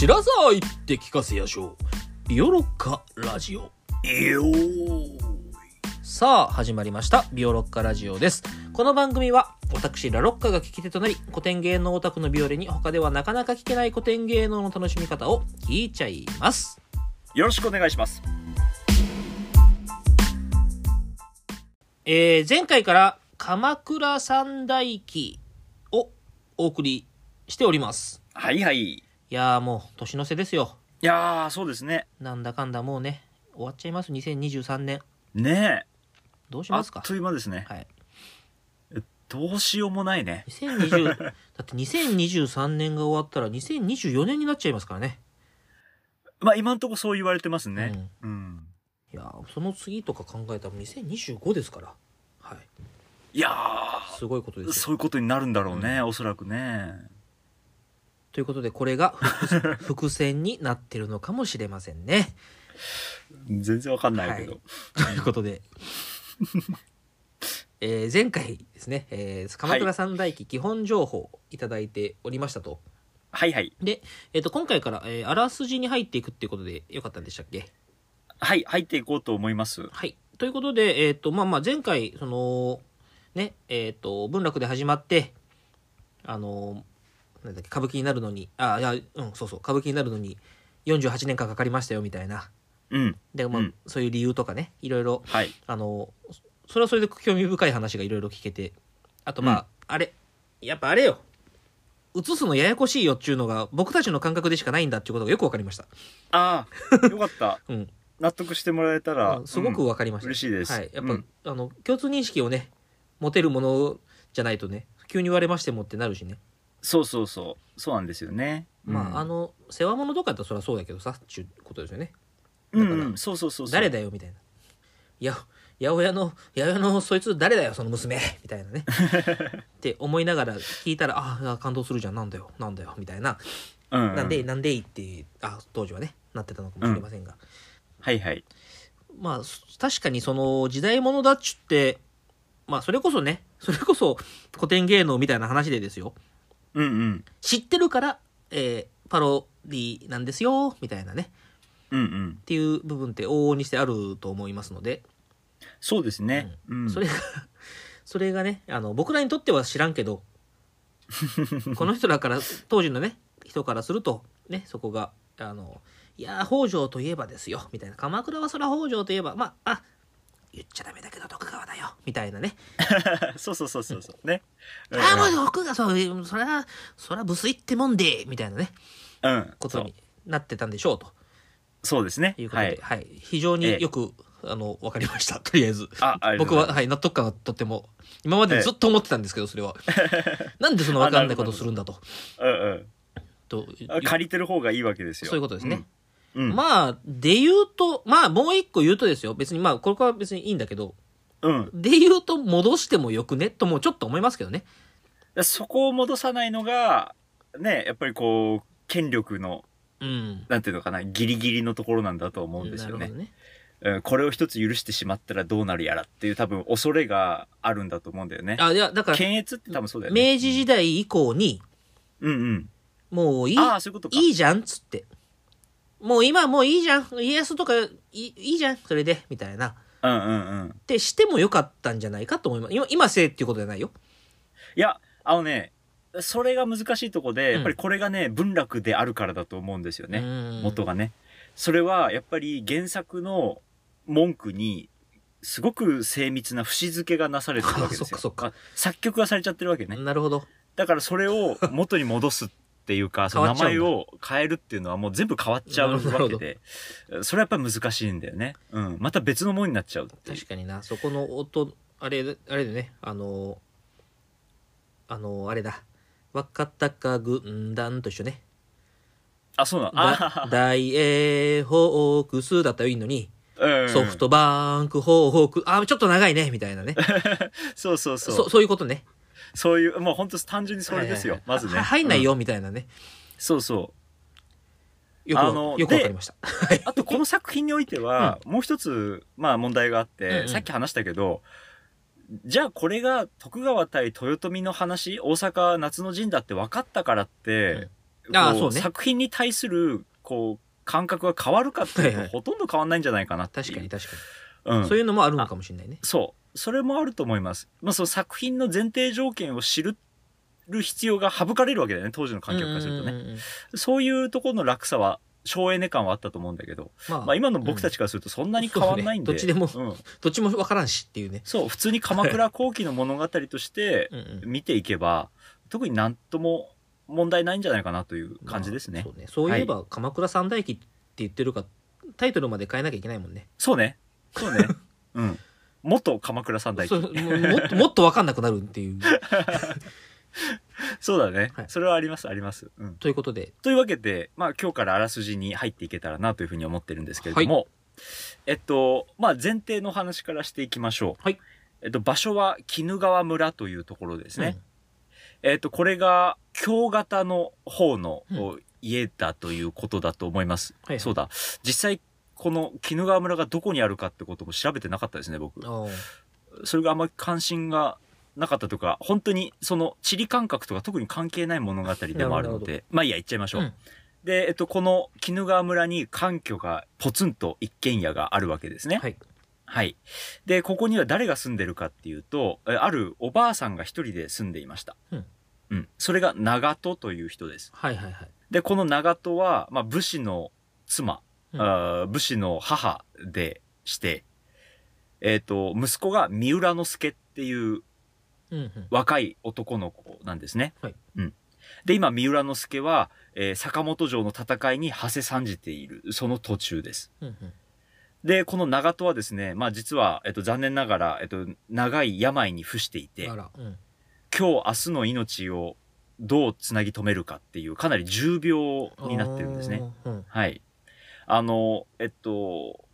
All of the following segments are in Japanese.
知らさあ言って聞かせやしょう。ビオロッカラジオ。よーさあ、始まりました。ビオロッカラジオです。この番組は、私、ラロッカが聞き手となり、古典芸能オタクのビオレに他ではなかなか聞けない古典芸能の楽しみ方を聞いちゃいます。よろしくお願いします。えー、前回から鎌倉三大記をお送りしております。はいはい。いいやーもう、年の瀬ですよ。やー、そうですね。なんだかんだもうね、終わっちゃいます。2023年。ねえ。どうしますか？という間ですね。はい。どうしようもないね。2020 だって2023年が終わったら2024年になっちゃいますからね。まあ今んとこそう言われてますね。うん。いやーその次とか考えたら2025ですから。はい。いやすごいことー、ですよ。そういうことになるんだろうね、おそらくね。ということでこれが伏 伏線になってるのかもしれませんね。全然わかんないけど。ということで。えー前回ですね、えー鎌倉三大記基本情報いただいておりましたと。はいはい。で、えっ、と、今回から、えーあらすじに入っていくっていうことでよかったんでしたっけ？はい、入っていこうと思います。はい。ということで、えっ、と、まあまあ、前回、その、ね、えっ、と、文楽で始まって、あの、なんだっけ、歌舞伎になるのに、あ、いや、うん、そうそう、歌舞伎になるのに48年間かかりましたよ、みたいな。うん。で、まあ、うんそういう理由とかね、いろいろ、はい。あの、それはそれで興味深い話がいろいろ聞けて、あと、まあ、うんあれ、やっぱあれよ。映すのややこしいよっていうのが僕たちの感覚でしかないんだっていうことがよくわかりました。ああ、よかった。うん。納得してもらえたらうん。すごくうんわかりました、嬉しいですはい、やっぱ、うんあの共通認識をね持てるものじゃないとね急に言われましてもってなるしね、そうそうそう。そうなんですよね。まああの、の世話物とかだったらそりゃそうだけどさっていうことですよね。うんだからうん、そうそうそうそう。誰だよみたいな「いや八百屋の八百屋のそいつ誰だよその娘」みたいなね。って思いながら聞いたら「ああ感動するじゃん。なんだよ。なんだよ」みたいな「うん、うん。なんでなんでいい」ってあ当時はねなってたのかもしれませんが、はいはい。まあす確かにその時代物だっちゅってまあそれこそねそれこそ古典芸能みたいな話でですようんうん。知ってるから、えーパロディなんですよみたいなねうんうんっ。ていう部分って往々にしてあると思いますので、そうですね。うん。それがそれがねあの僕らにとっては知らんけど この人らから当時のね人からするとねそこがあのいやー北条といえばですよみたいな鎌倉はそら北条といえばまああ言っちゃダメだけど徳川だよみたいなね そうそうそうそうそう。ね。ああもう徳川そうそれはそれはブスいってもんでみたいなねうん。うん。ことになってたんでしょうとそうですね。いうことで、ははいい。非常ええによく、あの分かりました とりあえずあ、僕は、はい、納得感がとっても今までずっと思ってたんですけどそれは なんでその分かんないことをするんだとうんとうん。借りてる方がいいわけですよ。そういうことですね、うん。うん。まあで言うとまあもう一個言うとですよ別にまあこれは別にいいんだけどうん。で言うと戻してもよくね？ともちょっと思いますけどねそこを戻さないのが、ね、やっぱりこう、権力の、うんなんていうのかな、ギリギリのところなんだと思うんですよねこれを一つ許してしまったらどうなるやらっていう多分恐れがあるんだと思うんだよね。あいやだから検閲って多分そうだよね。明治時代以降にうんうん。もういいああ、そういうことか。いいじゃん？っつって。もう今もういいじゃん。家康とかいいじゃん。それで。みたいな。っうんうんうん。てしてもよかったんじゃないかと思います。今、今せいっていうことじゃないよ。いや、あのね、それが難しいとこで、うんやっぱりこれがね、文楽であるからだと思うんですよね。ね元がね。それは、やっぱり原作の文句に、すごく精密な節付けがなされてるわけですよ。そっかそっかあ作曲がされちゃってるわけね。なるほど。だからそれを元に戻すっていうか、その名前を変えるっていうのはもう全部変わっちゃうわけで、それはやっぱり難しいんだよね。うん。また別のものになっちゃう確かにな。そこの音、あれ、あれでね、あの、あの、あれだ。若鷹軍団と一緒ね。あ、そうなの？大英ホークスだったらいいのに、うんソフトバンクホーク、あ、ちょっと長いね、みたいなね。そうそうそう。そそういうことね。そういう、もう本当単純にそれですよ。まずね。は入んないよ、うんみたいなね。そうそう。よくわ、あのよくわかりました。はい。あとこの作品においては、もう一つ、まあ問題があって、うんうんさっき話したけど、じゃあこれが徳川対豊臣の話、大阪夏の陣だって分かったからって、こああそうね作品に対するこう感覚が変わるかっていうと、はいはいほとんど変わんないんじゃないかなって確かに確かうんに、そういうのもあるのかもしれないねそうそれもあると思います、まあ、その作品の前提条件を知る必要が省かれるわけだよね当時の観客からするとね、うんうんうんうんそういうところの落差は省エネ感はあったと思うんだけど、まあまあ、今の僕たちからするとそんなに変わんないんで、そうねどっちでもうん。どっちも分からんしっていうね。そう普通に鎌倉後期の物語としてうんうん。見ていけば特になんとも問題ないんじゃないかなという感じですね、まあそうね。そういえば、鎌倉三大記って言ってるかタイトルまで変えなきゃいけないもんね。そうね。そうね。うん元鎌倉三代記もっともっと分かんなくなるっていう。そうだね、はい。それはありますあります、うん、ということで。というわけで、まあ、今日からあらすじに入っていけたらなというふうに思ってるんですけれども、えっとまあ前提の話からしていきましょう、はい。えっと、場所は鬼怒川村というところですね、えっとこれが京型の方のうん。お家だということだと思います、はいはい。そうだ。実際この鬼怒川村がどこにあるかってことも調べてなかったですね僕それがあんまり関心がなかったとか本当にその地理感覚とか特に関係ない物語でもあるのでまあいいや行っちゃいましょう、うんで、えっと、この鬼怒川村に官居がポツンと一軒家があるわけですね。はいはい。で、ここには誰が住んでるかっていうと、えあるおばあさんが一人で住んでいました。うん。うん。それが長門という人です。はいはいはいで、この長門は、まあ、武士の妻、うん武士の母でして、えっ、と、息子が三浦之助っていう若い男の子なんですね。はいうん。で、今、三浦之助は、えー坂本城の戦いに馳せ参じている、その途中です。うんうんで、この長門はですね、まあ実は、えっと、残念ながら、えっと、長い病に伏していてうん今日、明日の命をどうつなぎ止めるかっていう、かなり重病になってるんですね。うんはい。あの、えっと、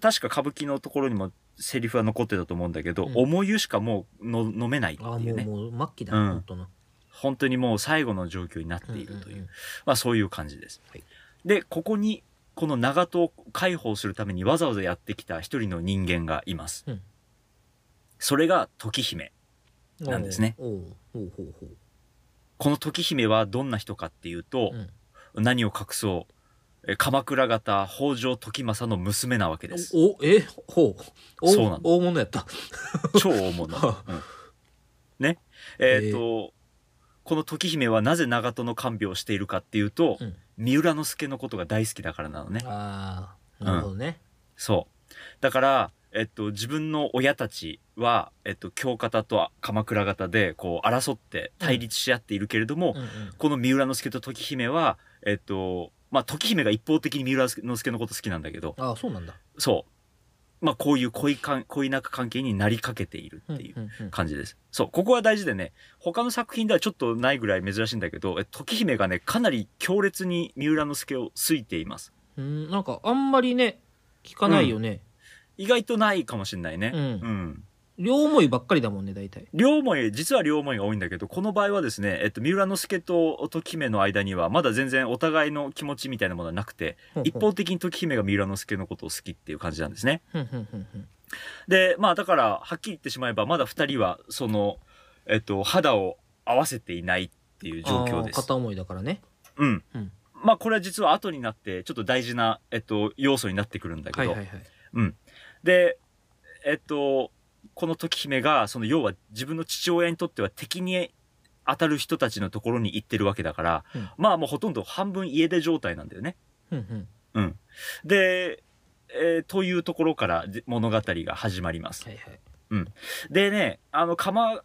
確か歌舞伎のところにもセリフは残ってたと思うんだけど、うん重湯しかもうの飲めないっていうね。もう末期だうん本当の本当にもう最後の状況になっているという、んんんまあそういう感じです。はいで、ここに、この長門を解放するためにわざわざやってきた一人の人間がいます。うんそれが時姫。なんですねおうおうほうほうこの時姫はどんな人かっていうとう、ん何を隠そう、え鎌倉方北条時政の娘なわけです。おえほうおそうなの大物やった超大物。うんね。えっ、と、この時姫はなぜ長門の看病をしているかっていうと、うん三浦之助のことが大好きだからなのね。ああなるほどねそう。だから、えっと、自分の親たちは、えっと、京方と鎌倉方で、こう、争って対立し合っているけれども、うんうんこの三浦之助と時姫は、えっと、まあ、時姫が一方的に三浦之助のこと好きなんだけど、ああそうなんだそう。まあ、こういう恋か恋仲関係になりかけているっていううんうん感じです。そう、ここは大事でね、他の作品ではちょっとないぐらい珍しいんだけど、え時姫がね、かなり強烈に三浦之助を好いています。うんなんかあんまりね聞かないよね意外とないかもしれないね。うんうん両思いばっかりだもんね大体両思い、実は両思いが多いんだけど、この場合はですね、えっと、三浦之助と時姫の間には、まだ全然お互いの気持ちみたいなものはなくて、一方的に時姫が三浦之助のことを好きっていう感じなんですね。で、まあだから、はっきり言ってしまえば、まだ二人は、その、えっと、肌を合わせていないっていう状況です。片思いだからねうん。うんまあこれは実は後になって、ちょっと大事な、えっと、要素になってくるんだけど、はいはいはいうん。で、えっと、この時姫が、その要は自分の父親にとっては敵に当たる人たちのところに行ってるわけだから、うんまあもうほとんど半分家出状態なんだよね。ふんうん。で、えーというところからで物語が始まります。はいはいでね、あの、かま、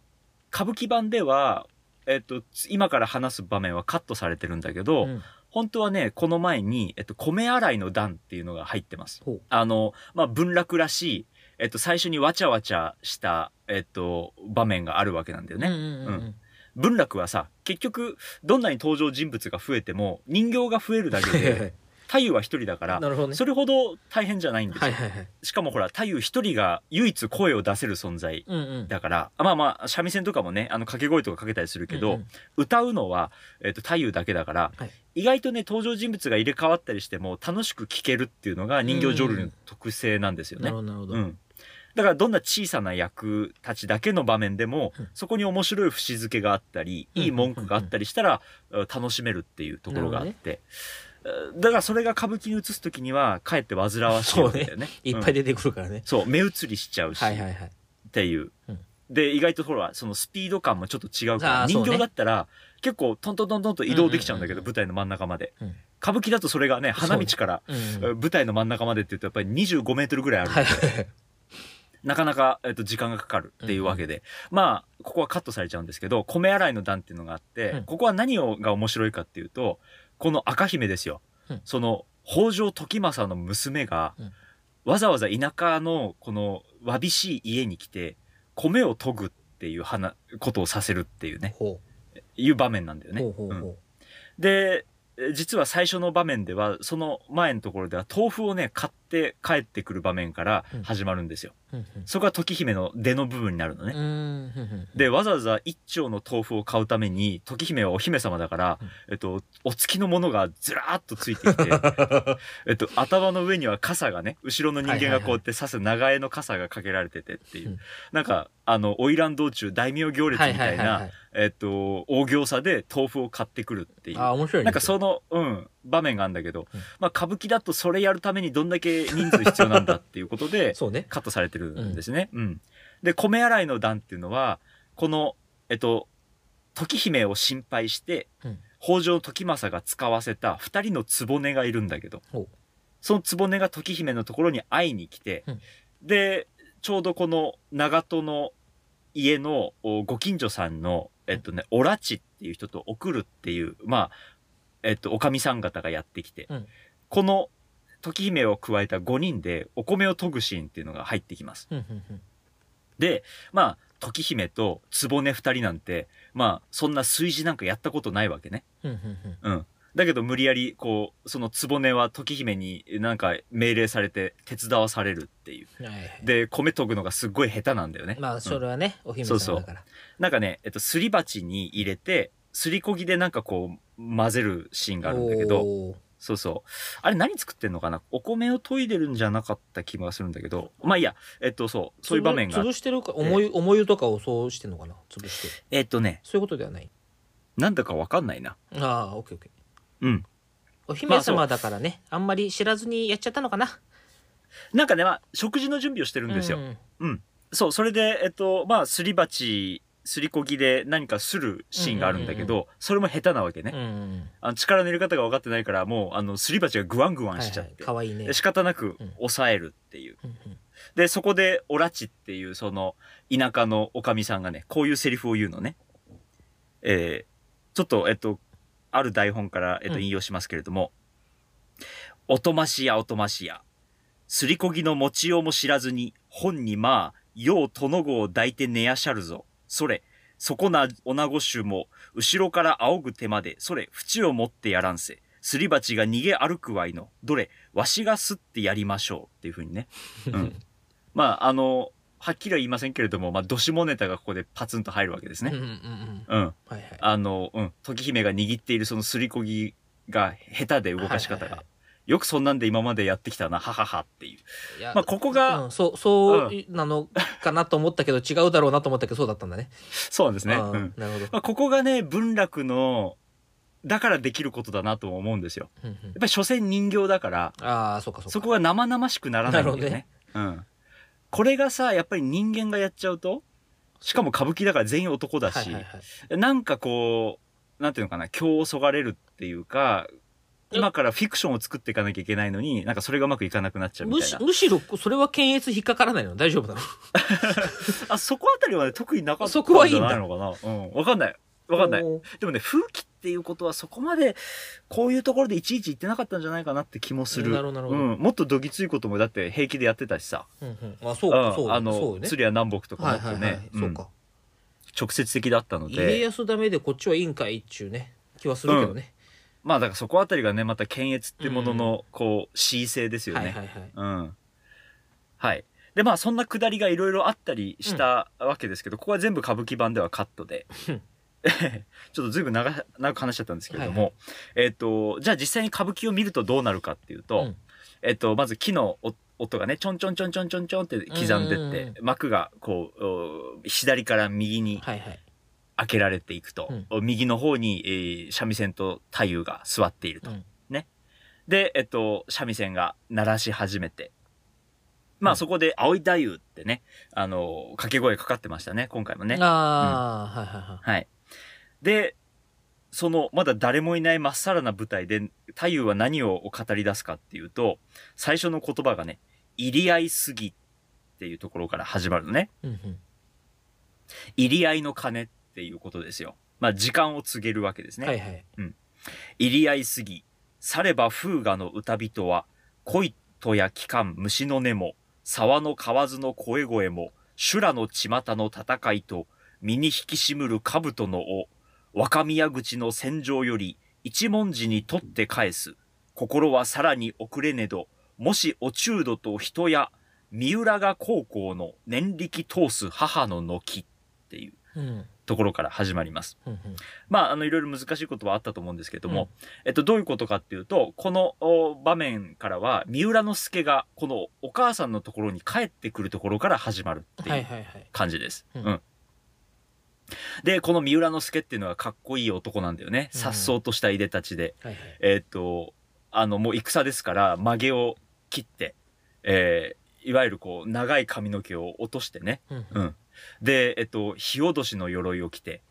歌舞伎版では、えっと、今から話す場面はカットされてるんだけど、うん本当はね、この前に、えっと、米洗いの段っていうのが入ってます。あの、まあ、文楽らしい、えっと、最初にわちゃわちゃした、えっと、場面があるわけなんだよね。うんうんうんうん。文楽はさ、結局、どんなに登場人物が増えても、人形が増えるだけで、太夫は一人だから、ね。それほど大変じゃないんですよ。はいはいはい。しかもほら、太夫一人が唯一声を出せる存在うんうん。だから、まあまあ、三味線とかもね、あの、掛け声とかかけたりするけど、うんうん。歌うのは、えっ、と、太夫だけだから、はい。意外とね、登場人物が入れ替わったりしても楽しく聴けるっていうのが人形浄瑠璃の特性なんですよね。なる。ほどなるほど。うん。だからどんな小さな役たちだけの場面でも、うんそこに面白い節付けがあったり、うんいい文句があったりしたら、楽しめるっていうところがあって、だからそれが歌舞伎に移す時には、かえって煩わしいわけだよね。うんいっぱい出てくるからね。そう、目移りしちゃうし、はいはいはい。っていう。うんで、意外とほら、そのスピード感もちょっと違うから、人形だったら、結構トントントントンと移動できちゃうんだけど、うんうんうん舞台の真ん中まで。うん歌舞伎だとそれがね、花道から、うん。舞台の真ん中までって言うとやっぱり25メートルぐらいあるんで、はいはいはい。なかなか、えっと、時間がかかるっていうわけで、まあ、ここはカットされちゃうんですけど、米洗いの段っていうのがあって、うん。ここは何をが面白いかっていうと、この赤姫ですよ。うん。その、北条時政の娘が、うん。わざわざ田舎のこのわびしい家に来て、米を研ぐっていう話ことをさせるっていうね、ほいう場面なんだよう。ね。で、え実は最初の場面では、その前のところでは豆腐をね、買って帰ってくる場面から始まるんですよ。そこが時姫の出の部分になるのね。で、わざわざ一丁の豆腐を買うために、時姫はお姫様だから、うんえっと、お付きのものがずらーっとついてきて、えっと、頭の上には傘がね、後ろの人間がこうやって刺す長江の傘がかけられててっていう。うんなんか、あの、花魁道中大名行列みたいないえっと、大行さで豆腐を買ってくるっていう。あ、面白いね。なんかその、うん、場面があるんだけど、うんまあ歌舞伎だとそれやるためにどんだけ人数必要なんだっていうことで、そうね。カットされてるんですね。うん。で、米洗いの段っていうのは、この、えっと、時姫を心配して、うん北条時政が使わせた二人の局がいるんだけどその局が時姫のところに会いに来て、うんで、ちょうどこの長門の家のおご近所さんの、えっとね、おらちっていう人と送るっていう、まあ、えっと、おかみさん方がやってきて、うんこの時姫を加えた5人でお米を研ぐシーンっていうのが入ってきます。で、まあ、時姫と局二人なんて、まあ、そんな炊事なんかやったことないわけね。うん。だけど無理やり、こう、その局は時姫になんか命令されて手伝わされるっていう。はいはいで、米研ぐのがすっごい下手なんだよね。まあ、それはね、お姫そうそう様だから。なんかね、えっと、すり鉢に入れて、すりこぎでなんかこう、混ぜるシーンがあるんだけど、そうそう。あれ何作ってんのかな？お米を研いでるんじゃなかった気がするんだけど、まあいいや、えっと、そう、そういう場面が潰してるか、重い、重湯とかをそうしてんのかな？潰して。えっとね、そういうことではない？なんだかわかんないな。ああ、オッケーオッケー。うん。お姫様だからね、あんまり知らずにやっちゃったのかな？なんかね、まあ、食事の準備をしてるんですよ。うんうん。そう、それで、えっと、まあ、すり鉢、すりこぎで何かするシーンがあるんだけど、うんそれも下手なわけね。うんうん。あの力の入れ方が分かってないから、もう、あの、すり鉢がグワングワはいはいンしちゃって。。かわいいねで。仕方なくうん抑えるっていう。うんうんで、そこで、オラチっていう、その、田舎のおかみさんがね、こういうセリフを言うのね。えー、ちょっと、えっと、ある台本から、えっと、うん引用しますけれども、おとましやおとましや、すりこぎの持ちようも知らずに、本にまあ、よう殿子を抱いて寝やしゃるぞ。それ、そこな女子衆も、後ろから仰ぐ手まで、それ、縁を持ってやらんせ。すり鉢が逃げ歩くわいの。どれ、わしがすってやりましょう。っていうふうにね。うん。まあ、あの、はっきりは言いませんけれども、まあ、どしもネタがここでパツンと入るわけですね。うんうんうんうん。うん。はいはい。あの、うん。時姫が握っているそのすりこぎが下手で動かし方がはいはいは。よくそんなんで今までやってきたな、はははっていう。いやまあ、ここが、うん、そう、そうなのかなと思ったけど、違うだろうなと思ったけど、そうだったんだね。そうなんですね。あーうん。なるほど。まあ、ここがね、文楽の、だからできることだなとも思うんですよ。やっぱり所詮人形だから、ああ、そうかそうか。そこが生々しくならないんだよね。なるほうん。これがさ、やっぱり人間がやっちゃうと、しかも歌舞伎だから全員男だし。なんかこう、なんていうのかな、今日そがれるっていうか、今からフィクションを作っていかなきゃいけないのに、なんかそれがうまくいかなくなっちゃうみむしたいな。むしろ、それは検閲引っかからないの？大丈夫なの？あ、そこあたりはね、特になかったそこはいいんだじゃないのかな。うん。わかんない。わかんない。おーでもね、風紀っていうことはそこまで、こういうところでいちいち言ってなかったんじゃないかなって気もする。なるほどなるほどうん。もっとどぎついこともだって平気でやってたしさ。うんうん。あ、そうか、そうんあそうね。鶴屋南北とかもっはいはいはい。うんそうか。直接的だったの家で、康ダメでこっちはいいんかいっちゅうね、気はするけどね。まあだからそこあたりがね、また検閲ってものの、こう、恣意性ですよね。はい。で、まあそんなくだりがいろいろあったりしたわけですけど、ここは全部歌舞伎版ではカットで。うん ちょっとずいぶん長長く話しちゃったんですけれども、はいえっ、と、じゃあ実際に歌舞伎を見るとどうなるかっていうと、うんえっと、まず木のお音がね、ちょんちょんちょんちょんちょんちょんって刻んでって、幕がこう、お左から右にはいはい。開けられていくと、右の方に、えー三味線と太夫が座っていると。うんね。で、えっと、三味線が鳴らし始めて、まあ、うんそこで、青い太夫ってね、あの、掛け声かかってましたね、今回もね。ああ、はいはいはい。はい。で、その、まだ誰もいないまっさらな舞台で、太夫は何を語り出すかっていうと、最初の言葉がね、入り合いすぎっていうところから始まるのね。うんうん。入り合いの鐘っていうことですよ。まあ、時間を告げるわけですね。はいはい。入り合いすぎ、されば風雅の歌人は、恋とや期間虫の音も、沢の蛙の声声も、修羅の巷の戦いと、身に引きしむる兜の尾、若宮口の戦場より、一文字に取って返す。心はさらに遅れねど、もしお中度と人や、三浦が高校の年力通す母の軒っていううん。ところから始まります。うんうん。まあ、あの、いろいろ難しいことはあったと思うんですけれども、えっと、どういうことかっていうと、このお場面からは、三浦之助が、このお母さんのところに帰ってくるところから始まるってはいいう。感じです。ううんん。で、この三浦之助っていうのはかっこいい男なんだよね。うん颯爽としたいでたちで。はいはい。えっと、あの、もう戦ですから、曲げを切って、えーいわゆるこう、長い髪の毛を落としてね。うんうん。で、えっと、火落としの鎧を着て、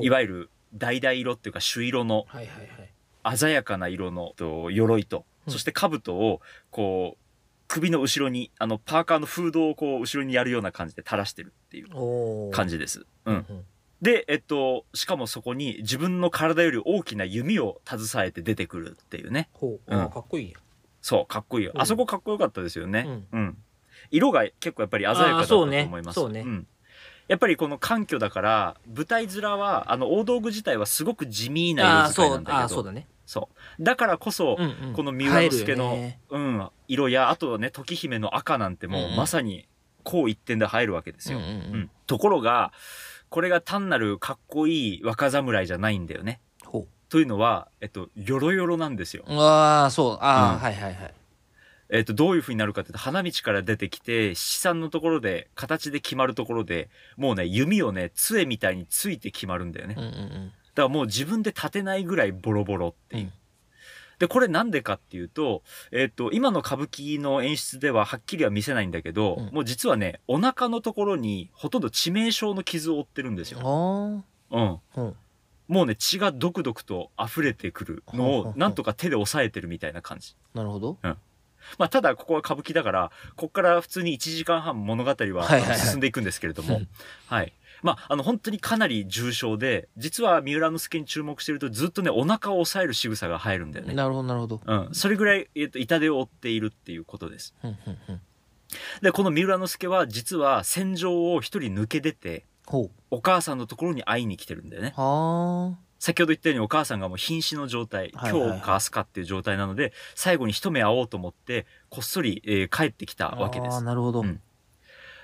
いわゆる橙色っていうか朱色の。鮮やかな色のと鎧と、うんそして兜をこう首の後ろにあのパーカーのフードをこう後ろにやるような感じで垂らしてるっていう感じです。う。うんん。で、えっと、しかもそこに自分の体より大きな弓を携えて出てくるっていうね。ほう。うんかっこいいやそう、かっこいいよ。うんあそこかっこよかったですよね。うんうん。色が結構やっぱり鮮やかだったと思います。そうねそうねん。やっぱりこの環境だから、舞台面は、あの、大道具自体はすごく地味なああ、色使いそうんああ、なだけど、そうだね。そう。だからこそ、うんうん。この三浦之助の、ねうん、色や、あとはね、時姫の赤なんてもう、うんうんまさに、こう一点で入るわけですよ。うんうんううんん。ところが、これが単なるかっこいい若侍じゃないんだよね。ほというのは、えっと、よろよろなんですよ。う。ああ、そう。ああ、うんはいはいはい。えっと、どういう風になるかっていうと、花道から出てきて、七三のところで、形で決まるところで、もうね、弓をね、杖みたいについて決まるんだよね。うんうんうん。だからもう自分で立てないぐらいボロボロっていう。うんで、これなんでかっていうと、えっ、と、今の歌舞伎の演出でははっきりは見せないんだけど、うんもう実はね、お腹のところにほとんど致命傷の傷を負ってるんですよ。あうん。あ。うん。もうね、血がドクドクと溢れてくるのをなんとか手で押さえてるみたいな感じ。なるほど。まあ、ただここは歌舞伎だから、ここから普通に1時間半物語ははいはいはい進んでいくんですけれども、うんはい。まあ、あの、本当にかなり重症で、実は三浦之助に注目してるとずっとね、お腹を押さえる仕草が入るんだよね。なるほどなるほど。うん。それぐらい、えっ、と、痛手を負っているっていうことです。で、この三浦之助は実は戦場を一人抜け出て。お母さんのところに会いに来てるんだよね。は先ほど言ったようにお母さんがもう瀕死の状態、はいはいはい今日か明日かっていう状態なので、最後に一目会おうと思って、こっそり、えー帰ってきたあ。わけです。なるほど。うん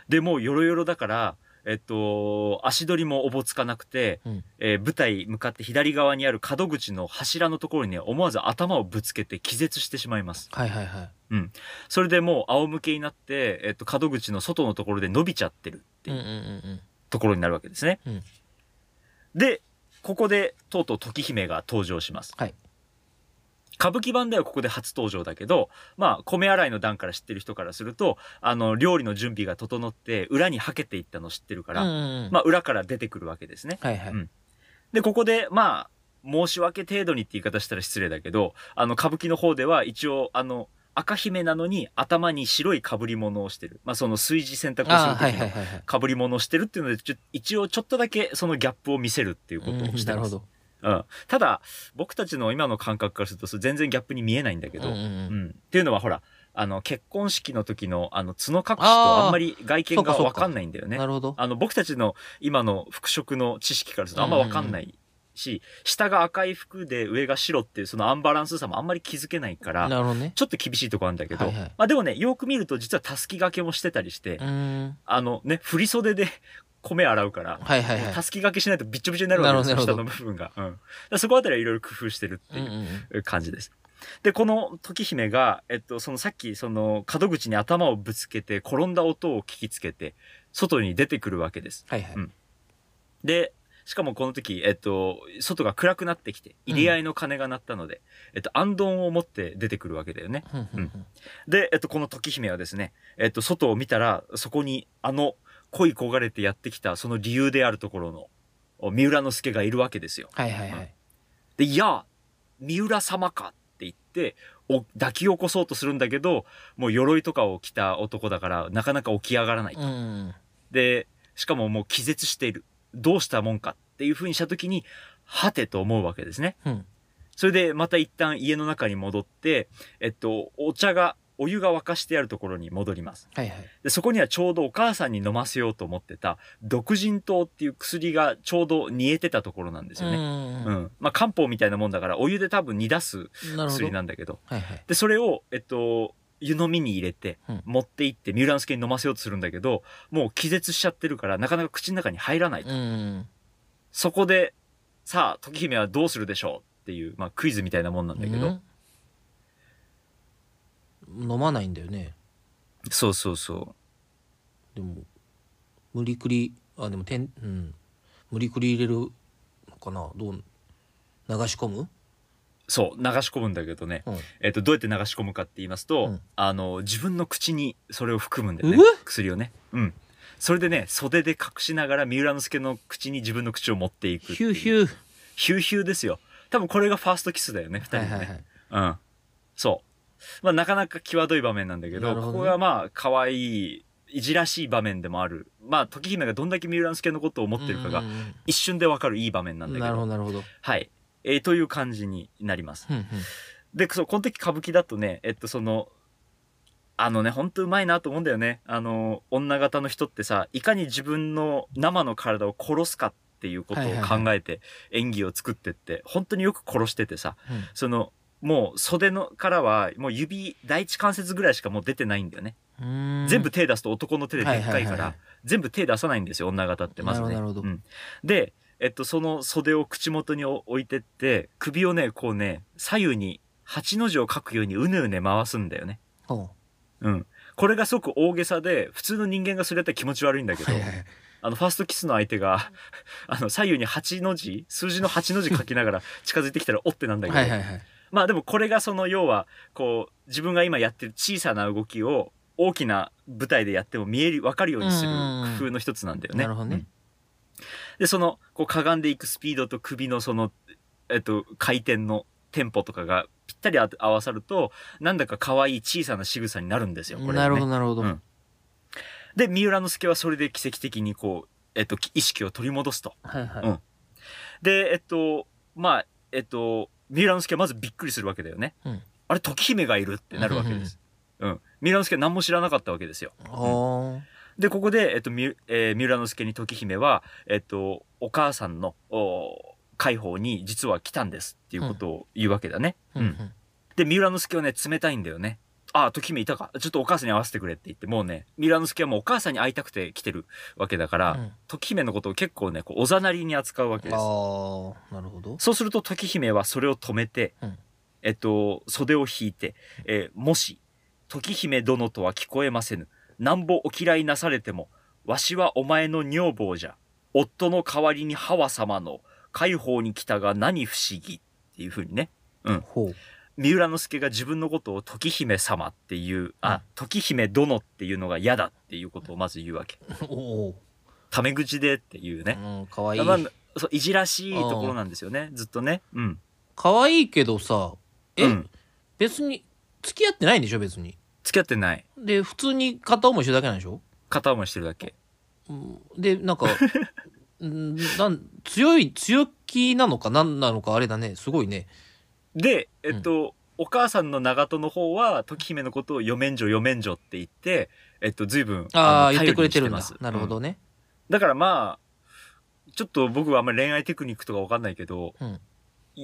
で、もうヨロヨロだから、えっと、足取りもおぼつかなくて、うんえー舞台向かって左側にある角口の柱のところにね、思わず頭をぶつけて気絶してしまいます。はいはいはい。それでもう仰向けになって、えっと、角口の外のところで伸びちゃってるっていううんうんうんうん。ところになるわけですね。うんで、ここで、とうとう時姫が登場します。はい歌舞伎版ではここで初登場だけど、まあ、米洗いの段から知ってる人からすると、あの、料理の準備が整って、裏にはけていったのを知ってるから。まあ、裏から出てくるわけですね。はいはい。うんで、ここで、まあ、申し訳程度にって言い方したら失礼だけど、あの、歌舞伎の方では一応、あの、赤姫なのに頭に白い被り物をしてる。まあ、その炊事選択をする時の。被り物をしてるっていうので、一応ちょっとだけそのギャップを見せるっていうことをしてます。なるほど。うん。ただ、僕たちの今の感覚からすると、全然ギャップに見えないんだけど、うん。うんうんうんっていうのはほら、あの、結婚式の時の、あの、角隠しとあんまり外見がわかんないんだよねな。るほど。あの、僕たちの今の服飾の知識からするとあんまわかんないし、下が赤い服で上が白っていうそのアンバランスさもあんまり気づけないから、なるほどね。ちょっと厳しいとこあるんだけど、はいはいまあでもね、よく見ると実はたすき掛けもしてたりして。あのね、振り袖で 米洗うから、はいはいはい。たすき掛けしないとびっちょびちょになるわけですよ、下の部分が。うん。そこあたりはいろいろ工夫してるってうんういうん感じです。で、この時姫が、えっと、そのさっき、その門口に頭をぶつけて、転んだ音を聞きつけて、外に出てくるわけです。はいはい。うんで、しかもこの時、えっと、外が暗くなってきて、入り合いの鐘が鳴ったので、えっと、暗丼を持って出てくるわけだよね。ふんで、えっと、この時姫はですね、えっと、外を見たら、そこに、あの、恋焦がれてやってきた、その理由であるところの、お三浦之助がいるわけですよ。はいはいはい。で、いや、三浦様かって言って、お抱き起こそうとするんだけど、もう鎧とかを着た男だから、なかなか起き上がらない。うん。で、しかももう気絶している。どうしたもんかっていう風にした時に、はてと思うわけですね。うん。それでまた一旦家の中に戻って、えっと、お茶が、お湯が沸かしてあるところに戻ります。はいはい。で、そこにはちょうどお母さんに飲ませようと思ってた、毒人糖っていう薬がちょうど煮えてたところなんですよね。ううんん。まあ、漢方みたいなもんだから、お湯で多分煮出す。薬なんだけど。はいはい。で、それを、えっと、湯飲みに入れてうん、持って行って、三浦之助に飲ませようとするんだけど、もう気絶しちゃってるから、なかなか口の中に入らないと。うん。そこで、さあ、時姫はどうするでしょうっていう、まあ、クイズみたいなもんなんだけど、うん飲まないんだよね。そうそうそう。でも、無理くり、あ、でも、てん、うん。無理くり入れるのかな？どう、流し込む？そう、流し込むんだけどね。うん。えっ、と、どうやって流し込むかって言いますと、うんあの、自分の口にそれを含むんだよねうわ。薬をね。うん。それでね、袖で隠しながら三浦之助の口に自分の口を持っていく。ヒューヒュー。ヒューヒューですよ。多分これがファーストキスだよね、二人のね。はいはいはい。うん。そう。まあ、なかなか際どい場面なんだけど、なるほどねここがまあ、可愛い、いじらしい場面でもある。まあ、時姫がどんだけ三浦之助のことを思ってるかがうんうん一瞬でわかるいい場面なうんんだけど。なるほどなるほど。はい。えーという感じになります。うんうんで、そう、この時歌舞伎だとね、えっと、その、あのね、ほんとうまいなと思うんだよね。あの、女型の人ってさ、いかに自分の生の体を殺すかっていうことを考えて演技を作ってって、本当によく殺しててさ、うんその、もう袖のからは、もう指、第一関節ぐらいしかもう出てないんだよね。全部手出すと男の手ででっかいかはいはいはいはら、全部手出さないんですよ、女型ってまずね。うんで、えっと、その袖を口元に置いてって、首をね、こうね、左右に八の字を書くようにうねうね回すんだよね。ほう。ん。これがすごく大げさで、普通の人間がそれやったら気持ち悪いんだけど、うはいはい。あの、ファーストキスの相手が、あの、左右に8の字、数字の8の字書きながら近づいてきたら、おってなんだけど、はいはいはい。まあでもこれがその、要は、こう、自分が今やってる小さな動きを、大きな舞台でやっても見える、わかるようにするうん。工夫の一つなんだよね。なるほどね。うんで、その、こう、かがんでいくスピードと首のその、えっと、回転のテンポとかがぴったりあ合わさると、なんだか可愛い小さな仕草になるんですよ、これ、ね。なるほどなるほど、うんで、三浦之助はそれで奇跡的にこう、えっと、意識を取り戻すと。はいはい、うんで、えっと、まあ、えっと、三浦之助はまずびっくりするわけだよね。うんあれ、時姫がいるってなるわけです。うん。三浦之助は何も知らなかったわけですよ。あーで、ここで、えっと、みえー三浦之助に時姫は、えっと、お母さんの、お解放に実は来たんですっていうことを言うわけだね。うんうんで、三浦之助はね、冷たいんだよね。ああ、時姫いたか。ちょっとお母さんに会わせてくれって言って、もうね、三浦之助はもうお母さんに会いたくて来てるわけだから、うん時姫のことを結構ね、こうおざなりに扱うわけです。あーなるほどそうすると時姫はそれを止めて、うんえっと、袖を引いて、えーもし、時姫殿とは聞こえませぬ。なんぼお嫌いなされても、わしはお前の女房じゃ。夫の代わりにハワ様の解放に来たが何不思議っていう風にね。ほう三浦之助が自分のことを時姫様っていう、あ、時姫殿っていうのが嫌だっていうことをまず言うわけ。おおタメ口でっていうね。うんかわいいまあそういじらしいところなんですよね。ずっとね。うん。かわいいけどさえ、うん別に付き合ってないんでしょ別に付き合ってない。で普通に片思いしてるだけなんでしょ？片思いしてるだけ。うん。でなんか うんなん強い強気なのか何なのかあれだね。すごいね。で、えっと、お母さんの長門の方は、時姫のことをよめんじょよめんじょって言って、えっと、随分、のああ言ってくれてるんだ。頼りにしてます。なるほどね、うんだからまあ、ちょっと僕はあんまり恋愛テクニックとかわかんないけど、うん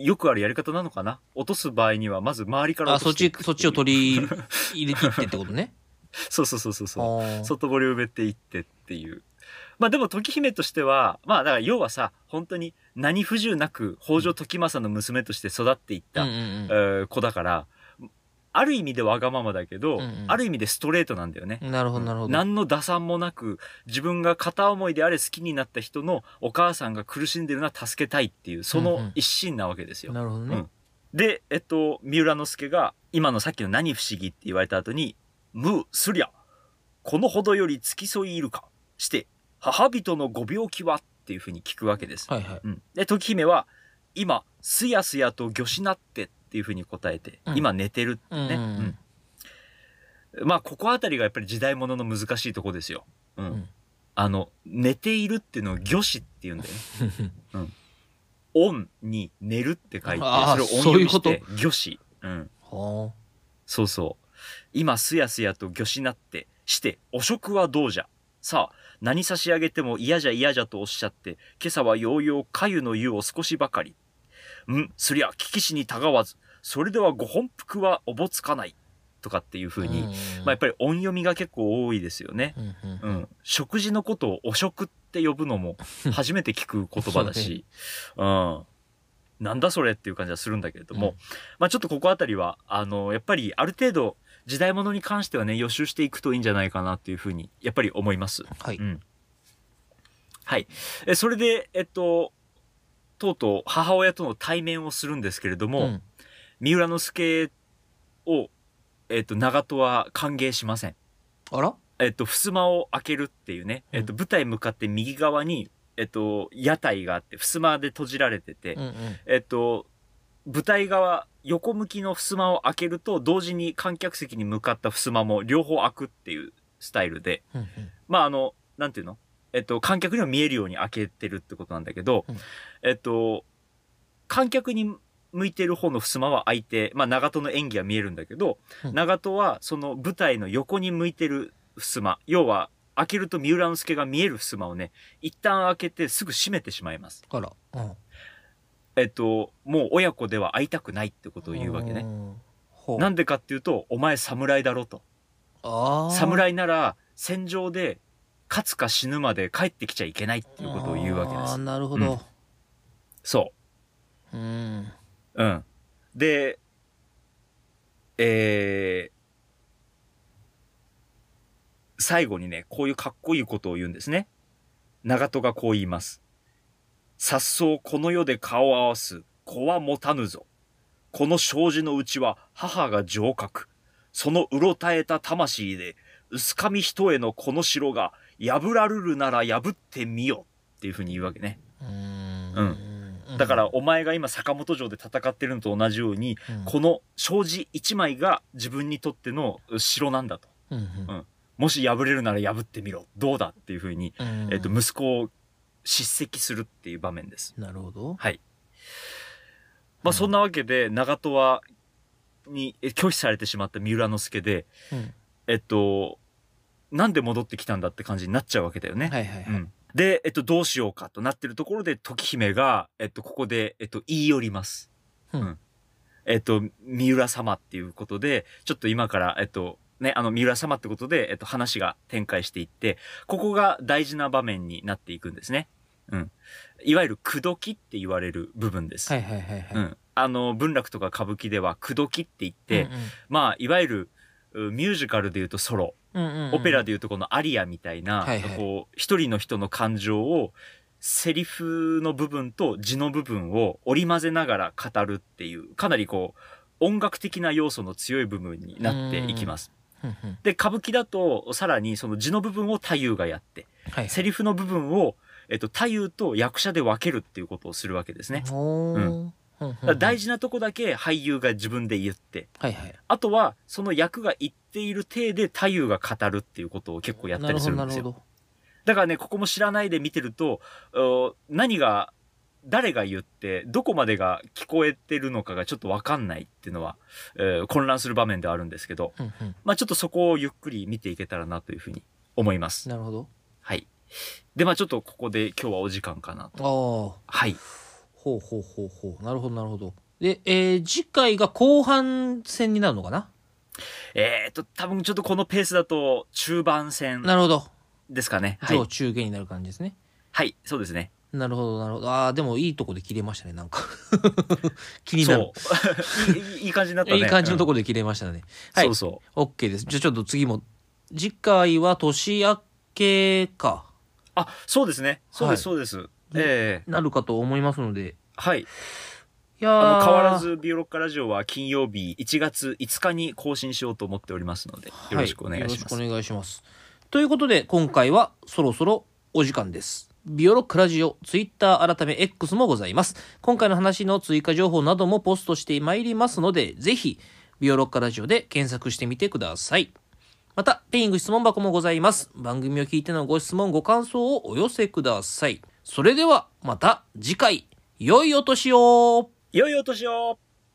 よくあるやり方なのかな？落とす場合には、まず周りからあ落としていくそっちそっちを取り入れていってってことね。そうそうそうそうそう。外堀を埋めていってっていう。まあでも時姫としては、まあだから要はさ、本当に何不自由なく北条時政の娘として育っていった、うんうん。えー子だから、ある意味でわがままだけど、うんうんある意味でストレートなんだよね。うん。なるほど、なるほど。何の打算もなく、自分が片思いであれ好きになった人のお母さんが苦しんでるのは助けたいっていう、その一心なわけですよ。なるほどね。うんで、えっと、三浦之助が、今のさっきの何不思議って言われた後に、む、すりゃ、このほどより付き添いいるか、して、母人のご病気はっていうふうに聞くわけです。はいはい。うん。で、時姫は、今、すやすやと魚しなってっていうふうに答えて、うん今寝てるってね。うんまあ、ここあたりがやっぱり時代物の難しいとこですよ。うん。うんあの、寝ているっていうのを魚死って言うんだよね。オンに寝るって書いて、あーそれを音読みして魚死。うん。はそうそう。今すやすやと魚しなって、して、お食はどうじゃ？さあ、何差し上げても嫌じゃ嫌じゃとおっしゃって、今朝はようようかゆの湯を少しばかり。ん、すりゃ、聞きしにたがわず、それではご本腹はおぼつかない。とかっていうあ。風に、うんまあやっぱり音読みが結構多いですよね。うんううんん。食事のことをお食って呼ぶのも 初めて聞く言葉だし、うん。なんだそれっていう感じはするんだけれども、うんまあちょっとここあたりは、あの、やっぱりある程度時代物に関してはね、予習していくといいんじゃないかなっていうふうに、やっぱり思います。はい。うん。はい。えそれで、えっと、とうとう母親との対面をするんですけれども、ん三浦之助を、えっと、長門は歓迎しません。あら？えっと、襖を開けるっていうね、えっと、舞台向かって右側に、えっと、屋台があって、襖で閉じられてて、うんうん。えっと、舞台側、横向きの襖を開けると、同時に観客席に向かった襖も両方開くっていうスタイルで、うんうん。まあ、あの、なんていうの？えっと、観客には見えるように開けてるってことなんだけど、うん。えっと、観客に向いてる方の襖は開いて、まあ、長門の演技は見えるんだけど、うん長門はその舞台の横に向いてる襖、要は、開けると三浦之助が見える襖をね、一旦開けてすぐ閉めてしまいます。あら。うん。えっと、もう親子では会いたくないってことを言うわけね。なんでかっていうと、お前侍だろと。侍なら戦場で勝つか死ぬまで帰ってきちゃいけないっていうことを言うわけでああ、す。なるほど。そうん。う。うん。で、えー、最後にね、こういうかっこいいことを言うんですね。長門がこう言います。さっそうこの世で顔を合わす子は持たぬぞ。この障子のうちは母が城郭。そのうろたえた魂で、薄紙一重のこの城が破らるるなら破ってみよ。っていうふうに言うわけね。うんうだから、お前が今坂本城で戦ってるのと同じように、うんこの障子一枚が自分にとっての城なんだと。うんうんもし破れるなら破ってみろ。どうだっていうふうに、うんえっと、息子を叱責するっていう場面です。なるほど。はい。まあ、そんなわけで、長門は、にえ拒否されてしまった三浦之助で、うんえっと、なんで戻ってきたんだって感じになっちゃうわけだよね。はいはいはい。うん。で、えっと、どうしようかとなってるところで、時姫が、えっと、ここで、えっと、言い寄ります。うんえっと、三浦様っていうことで、ちょっと今から、えっと、ね、あの、三浦様ってことで、えっと、話が展開していって、ここが大事な場面になっていくんですね。うん。いわゆる、口説きって言われる部分です。はいはいはいはい。うん。あの、文楽とか歌舞伎では、口説きって言って、まあ、いわゆる、うミュージカルで言うとソロ、うんうんうんオペラで言うとこのアリアみたいな、はいはい。こう、一人の人の感情を、セリフの部分と字の部分を織り交ぜながら語るっていう、かなりこう、音楽的な要素の強い部分になっていきます。で、歌舞伎だと、さらにその字の部分を太夫がやって、はいセリフの部分を、えっと、太夫と役者で分けるっていうことをするわけですね。うん大事なとこだけ俳優が自分で言って、はいはい。あとは、その役が言っている体で太夫が語るっていうことを結構やったりするんですよ。だからね、ここも知らないで見てると、お何が、誰が言って、どこまでが聞こえてるのかがちょっとわかんないっていうのは、えー混乱する場面ではあるんですけど。うんうんまあちょっとそこをゆっくり見ていけたらなというふうに思います。なるほど。はい。で、まあちょっとここで今日はお時間かなと。はい。ほうほうほうほう。なるほどなるほど。で、えー次回が後半戦になるのかな？えーと、多分ちょっとこのペースだと中盤戦。なるほど。ですかね。はい上。中下になる感じですね。はい、そうですね。なるほど、なるほど。ああ、でもいいとこで切れましたね、なんか。気になる。そう。いいいい感じになったね。いい感じのとこ、こで切れましたね。はいそう。そ OK です。じゃあちょっと次も。次回は年明けか。う。あ、そうですね。そうです、はそうです。ええなるかと思いますので。はい。いやーあの、変わらず、ビオロッカラジオは金曜日1月5日に更新しようと思っておりますので、よろしくお願いしはよろます。しくお願いします。ということで、今回はそろそろお時間です。ビオロックラジオ、ツイッター改め X もございます。今回の話の追加情報などもポストしてまいりますので、ぜひ、ビオロッカラジオで検索してみてください。また、ペイング質問箱もございます。番組を聞いてのご質問、ご感想をお寄せください。それでは、また次回、良いお年を。良いお年を。